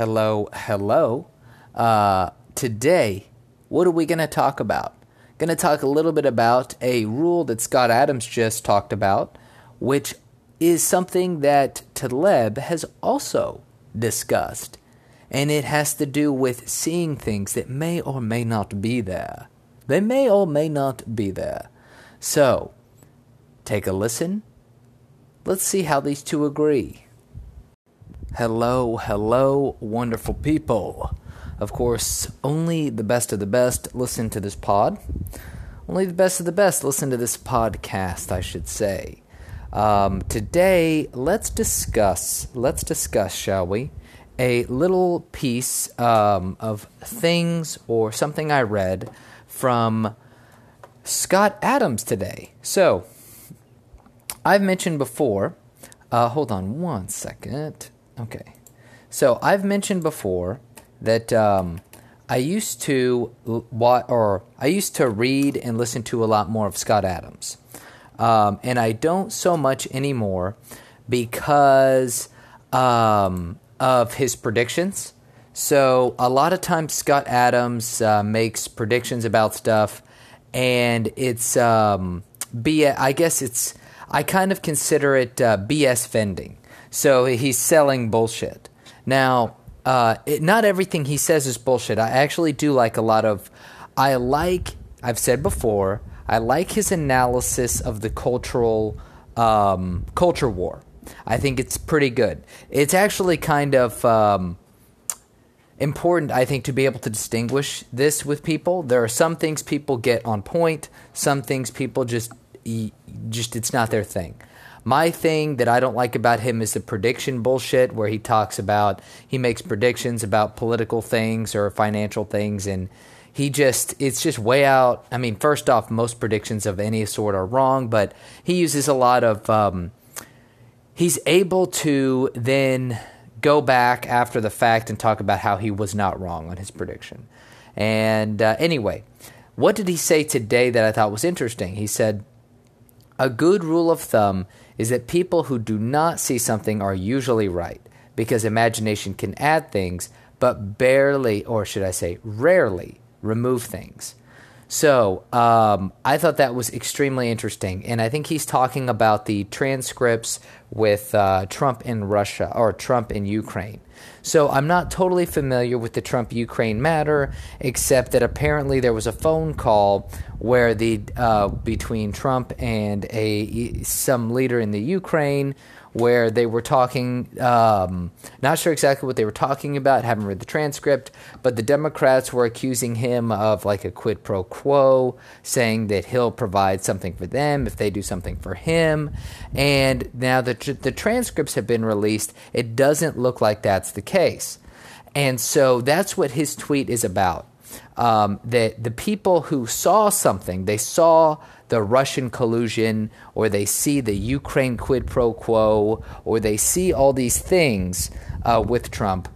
Hello, hello. Uh, today, what are we going to talk about? Going to talk a little bit about a rule that Scott Adams just talked about, which is something that Taleb has also discussed. And it has to do with seeing things that may or may not be there. They may or may not be there. So, take a listen. Let's see how these two agree. Hello, hello, wonderful people. Of course, only the best of the best listen to this pod. Only the best of the best listen to this podcast, I should say. Um, today, let's discuss, let's discuss, shall we, a little piece um, of things or something I read from Scott Adams today. So, I've mentioned before, uh, hold on one second. Okay. So I've mentioned before that um, I used to or I used to read and listen to a lot more of Scott Adams, um, and I don't so much anymore because um, of his predictions. So a lot of times Scott Adams uh, makes predictions about stuff, and it's um, BS. I guess it's I kind of consider it uh, BS vending. So he's selling bullshit. Now, uh, it, not everything he says is bullshit. I actually do like a lot of. I like. I've said before. I like his analysis of the cultural um, culture war. I think it's pretty good. It's actually kind of um, important, I think, to be able to distinguish this with people. There are some things people get on point. Some things people just just it's not their thing. My thing that I don't like about him is the prediction bullshit where he talks about he makes predictions about political things or financial things and he just it's just way out. I mean, first off, most predictions of any sort are wrong, but he uses a lot of um, he's able to then go back after the fact and talk about how he was not wrong on his prediction. And uh, anyway, what did he say today that I thought was interesting? He said, A good rule of thumb is that people who do not see something are usually right because imagination can add things, but barely, or should I say, rarely, remove things. So um, I thought that was extremely interesting, and I think he's talking about the transcripts with uh, Trump in Russia or Trump in Ukraine. So I'm not totally familiar with the Trump Ukraine matter, except that apparently there was a phone call where the uh, between Trump and a some leader in the Ukraine where they were talking. Um, not sure exactly what they were talking about. Haven't read the transcript, but the Democrats were accusing him of like a quid pro quo, saying that he'll provide something for them if they do something for him. And now that the transcripts have been released, it doesn't look like that's the case. And so that's what his tweet is about. Um, that the people who saw something, they saw the Russian collusion or they see the Ukraine quid pro quo or they see all these things uh, with Trump,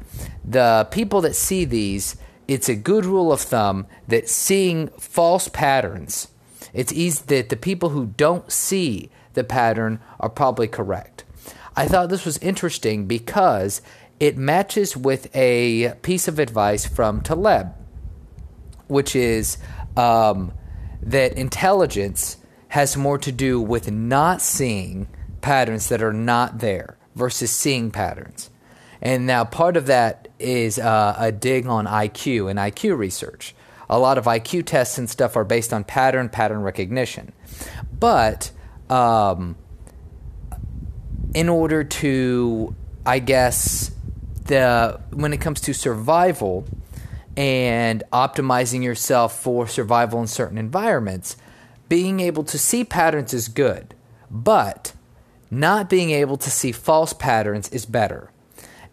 the people that see these, it's a good rule of thumb that seeing false patterns, it's easy that the people who don't see the pattern are probably correct. I thought this was interesting because it matches with a piece of advice from Taleb, which is um, that intelligence has more to do with not seeing patterns that are not there versus seeing patterns. And now part of that is uh, a dig on IQ and IQ research. A lot of IQ tests and stuff are based on pattern, pattern recognition. But um, in order to, I guess, the when it comes to survival, and optimizing yourself for survival in certain environments, being able to see patterns is good, but not being able to see false patterns is better.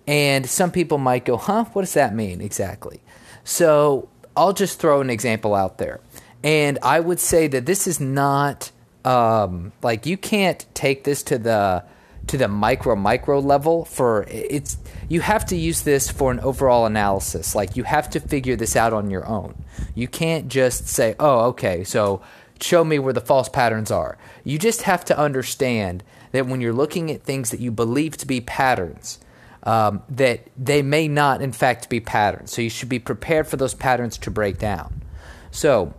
And some people might go, huh, what does that mean exactly? So I'll just throw an example out there. And I would say that this is not um, like you can't take this to the to the micro micro level for it's you have to use this for an overall analysis like you have to figure this out on your own you can't just say oh okay so show me where the false patterns are you just have to understand that when you're looking at things that you believe to be patterns um, that they may not, in fact, be patterns. So you should be prepared for those patterns to break down. So,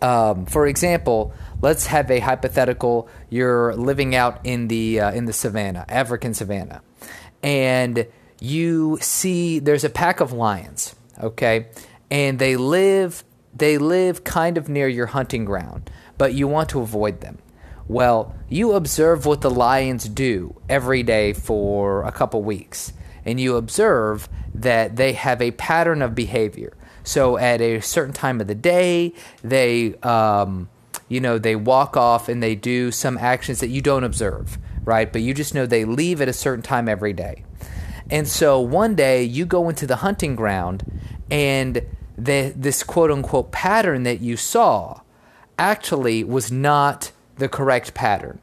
um, for example, let's have a hypothetical: you're living out in the uh, in the savannah, African savannah, and you see there's a pack of lions. Okay, and they live they live kind of near your hunting ground, but you want to avoid them. Well, you observe what the lions do every day for a couple weeks, and you observe that they have a pattern of behavior. So at a certain time of the day, they, um, you know, they walk off and they do some actions that you don't observe, right? But you just know they leave at a certain time every day. And so one day you go into the hunting ground and the, this quote unquote pattern that you saw actually was not the correct pattern,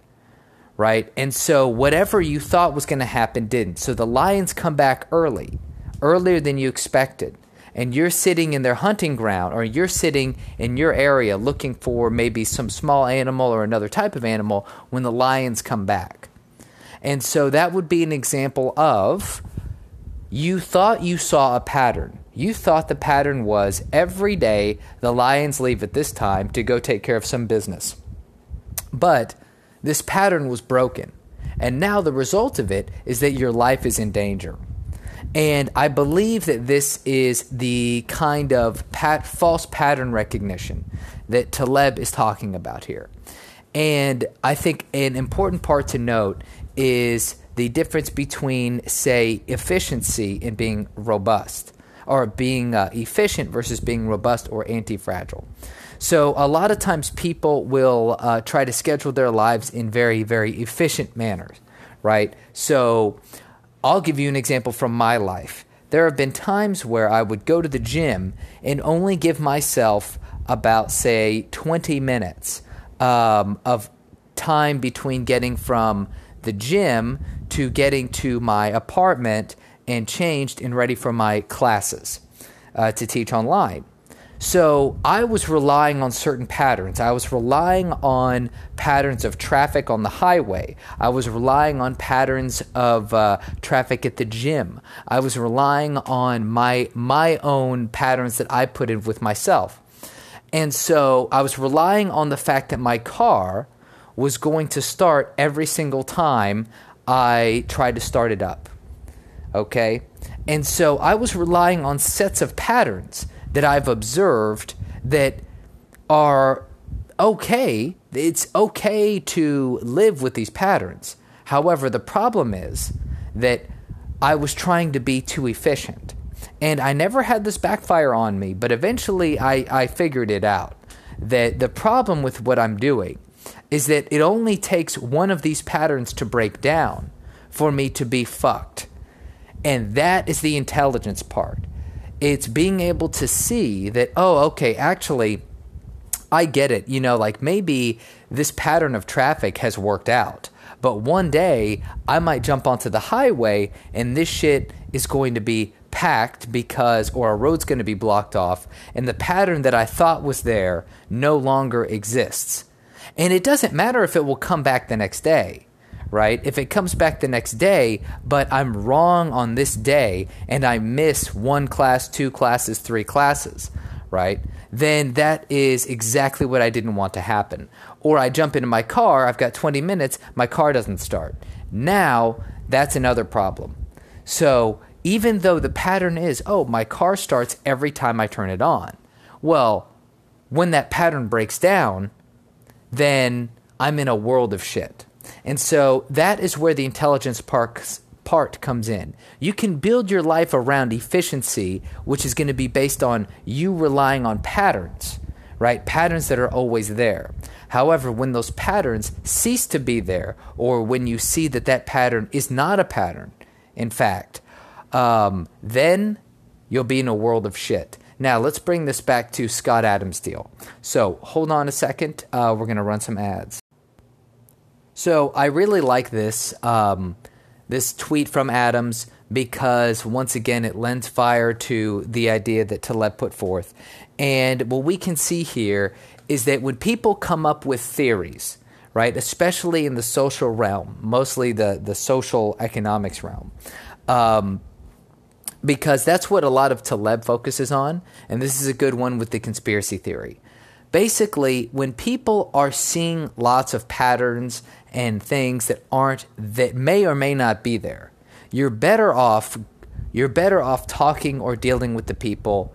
right? And so whatever you thought was going to happen didn't. So the lions come back early, earlier than you expected. And you're sitting in their hunting ground, or you're sitting in your area looking for maybe some small animal or another type of animal when the lions come back. And so that would be an example of you thought you saw a pattern. You thought the pattern was every day the lions leave at this time to go take care of some business. But this pattern was broken. And now the result of it is that your life is in danger. And I believe that this is the kind of pat- false pattern recognition that Taleb is talking about here. And I think an important part to note is the difference between, say, efficiency and being robust, or being uh, efficient versus being robust or anti fragile. So a lot of times people will uh, try to schedule their lives in very, very efficient manners, right? So I'll give you an example from my life. There have been times where I would go to the gym and only give myself about, say, 20 minutes um, of time between getting from the gym to getting to my apartment and changed and ready for my classes uh, to teach online. So I was relying on certain patterns. I was relying on patterns of traffic on the highway. I was relying on patterns of uh, traffic at the gym. I was relying on my my own patterns that I put in with myself. And so I was relying on the fact that my car was going to start every single time I tried to start it up. Okay? And so I was relying on sets of patterns that I've observed that are okay. It's okay to live with these patterns. However, the problem is that I was trying to be too efficient. And I never had this backfire on me, but eventually I, I figured it out. That the problem with what I'm doing is that it only takes one of these patterns to break down for me to be fucked. And that is the intelligence part it's being able to see that, oh, okay, actually, I get it. You know, like maybe this pattern of traffic has worked out, but one day I might jump onto the highway and this shit is going to be packed because, or a road's going to be blocked off, and the pattern that I thought was there no longer exists. And it doesn't matter if it will come back the next day right? If it comes back the next day, but I'm wrong on this day and I miss one class, two classes, three classes, right? Then that is exactly what I didn't want to happen. Or I jump into my car, I've got 20 minutes, my car doesn't start. Now, that's another problem. So, even though the pattern is, oh, my car starts every time I turn it on. Well, when that pattern breaks down, then I'm in a world of shit. And so that is where the intelligence part comes in. You can build your life around efficiency, which is going to be based on you relying on patterns, right? Patterns that are always there. However, when those patterns cease to be there, or when you see that that pattern is not a pattern, in fact, um, then you'll be in a world of shit. Now, let's bring this back to Scott Adams' deal. So, hold on a second. Uh, we're going to run some ads. So I really like this um, this tweet from Adams because once again it lends fire to the idea that Taleb put forth. And what we can see here is that when people come up with theories, right, especially in the social realm, mostly the, the social economics realm, Um, because that's what a lot of Taleb focuses on, and this is a good one with the conspiracy theory. Basically, when people are seeing lots of patterns and things that aren't that may or may not be there, you're better off you're better off talking or dealing with the people.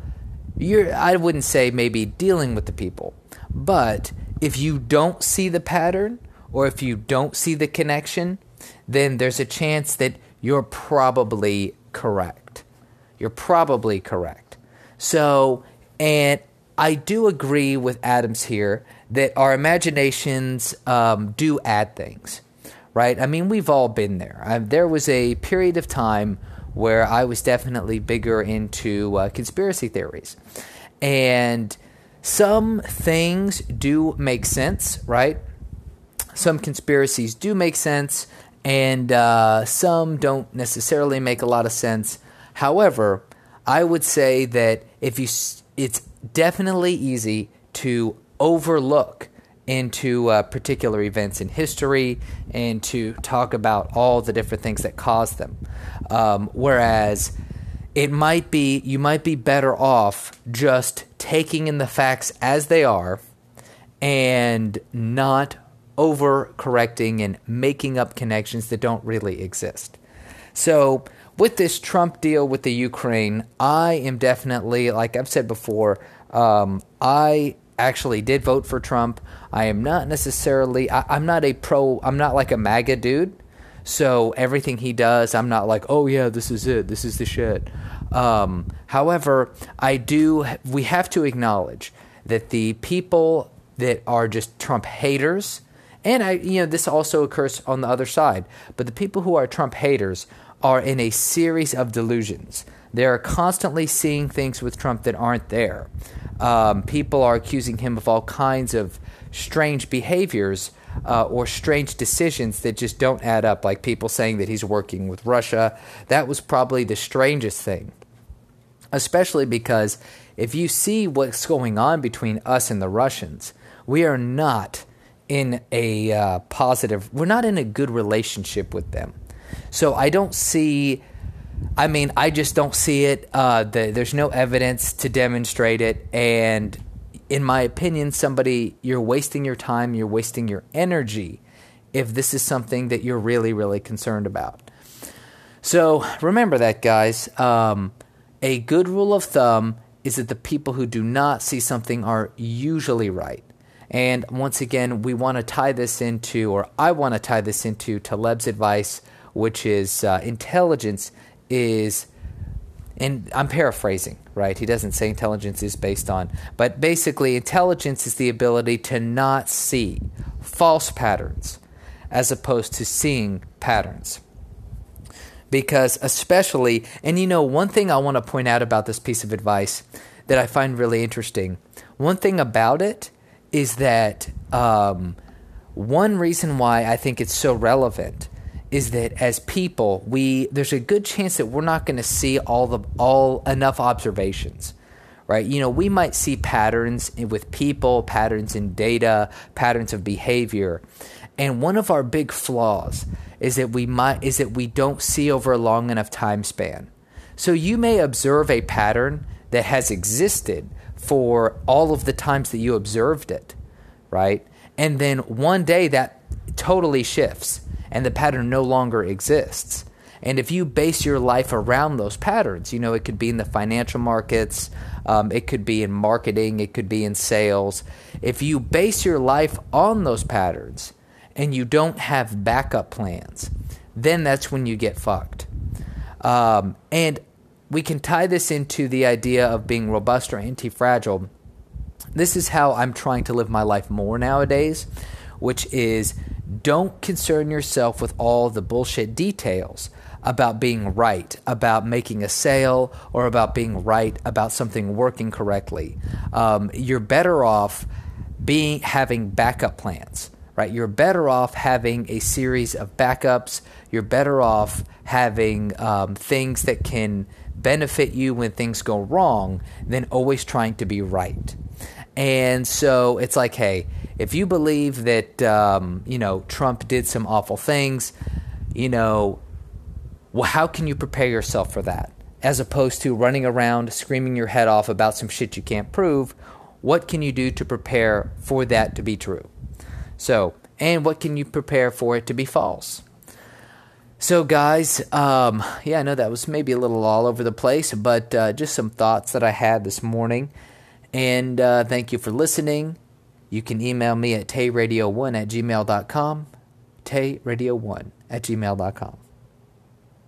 You're I wouldn't say maybe dealing with the people, but if you don't see the pattern or if you don't see the connection, then there's a chance that you're probably correct. You're probably correct. So, and I do agree with Adams here that our imaginations um, do add things, right? I mean, we've all been there. I, there was a period of time where I was definitely bigger into uh, conspiracy theories. And some things do make sense, right? Some conspiracies do make sense, and uh, some don't necessarily make a lot of sense. However, I would say that if you, it's definitely easy to overlook into uh, particular events in history and to talk about all the different things that caused them. Um, whereas it might be, you might be better off just taking in the facts as they are and not overcorrecting and making up connections that don't really exist. So, with this Trump deal with the Ukraine, I am definitely, like I've said before, um, I actually did vote for Trump. I am not necessarily, I, am not a pro, I'm not like a MAGA dude. So everything he does, I'm not like, oh yeah, this is it, this is the shit. Um, however, I do, we have to acknowledge that the people that are just Trump haters, and I, you know, this also occurs on the other side, but the people who are Trump haters are in a series of delusions. They're constantly seeing things with Trump that aren't there. Um, people are accusing him of all kinds of strange behaviors uh, or strange decisions that just don't add up, like people saying that he's working with Russia. That was probably the strangest thing, especially because if you see what's going on between us and the Russians, we are not in a uh, positive, we're not in a good relationship with them. So I don't see I mean, I just don't see it. Uh, the, there's no evidence to demonstrate it, and in my opinion, somebody you're wasting your time, you're wasting your energy if this is something that you're really, really concerned about. So remember that, guys. Um, a good rule of thumb is that the people who do not see something are usually right. And once again, we want to tie this into, or I want to tie this into Taleb's advice, which is uh, intelligence is and I'm paraphrasing, right? He doesn't say intelligence is based on, but basically, intelligence is the ability to not see false patterns as opposed to seeing patterns. Because, especially, and you know, one thing I want to point out about this piece of advice that I find really interesting, one thing about it is that um, one reason why I think it's so relevant is that as people, we there's a good chance that we're not going to see all the all enough observations. Right? You know, we might see patterns with people, patterns in data, patterns of behavior. And one of our big flaws is that we might is that we don't see over a long enough time span. So you may observe a pattern that has existed for all of the times that you observed it, right? And then one day that totally shifts and the pattern no longer exists. And if you base your life around those patterns, you know, it could be in the financial markets, um, it could be in marketing, it could be in sales. If you base your life on those patterns and you don't have backup plans, then that's when you get fucked. Um, and we can tie this into the idea of being robust or anti fragile. This is how I'm trying to live my life more nowadays, which is don't concern yourself with all the bullshit details about being right, about making a sale, or about being right about something working correctly. Um, you're better off being having backup plans, right? You're better off having a series of backups. You're better off having um, things that can benefit you when things go wrong than always trying to be right. And so it's like, hey, if you believe that um, you know Trump did some awful things, you know, Well, how can you prepare yourself for that? As opposed to running around screaming your head off about some shit you can't prove, what can you do to prepare for that to be true? So, and what can you prepare for it to be false? So, guys, um, yeah, I know that was maybe a little all over the place, but uh, just some thoughts that I had this morning. And uh, thank you for listening. You can email me at tayradio1 at gmail.com. Tayradio1 at gmail.com.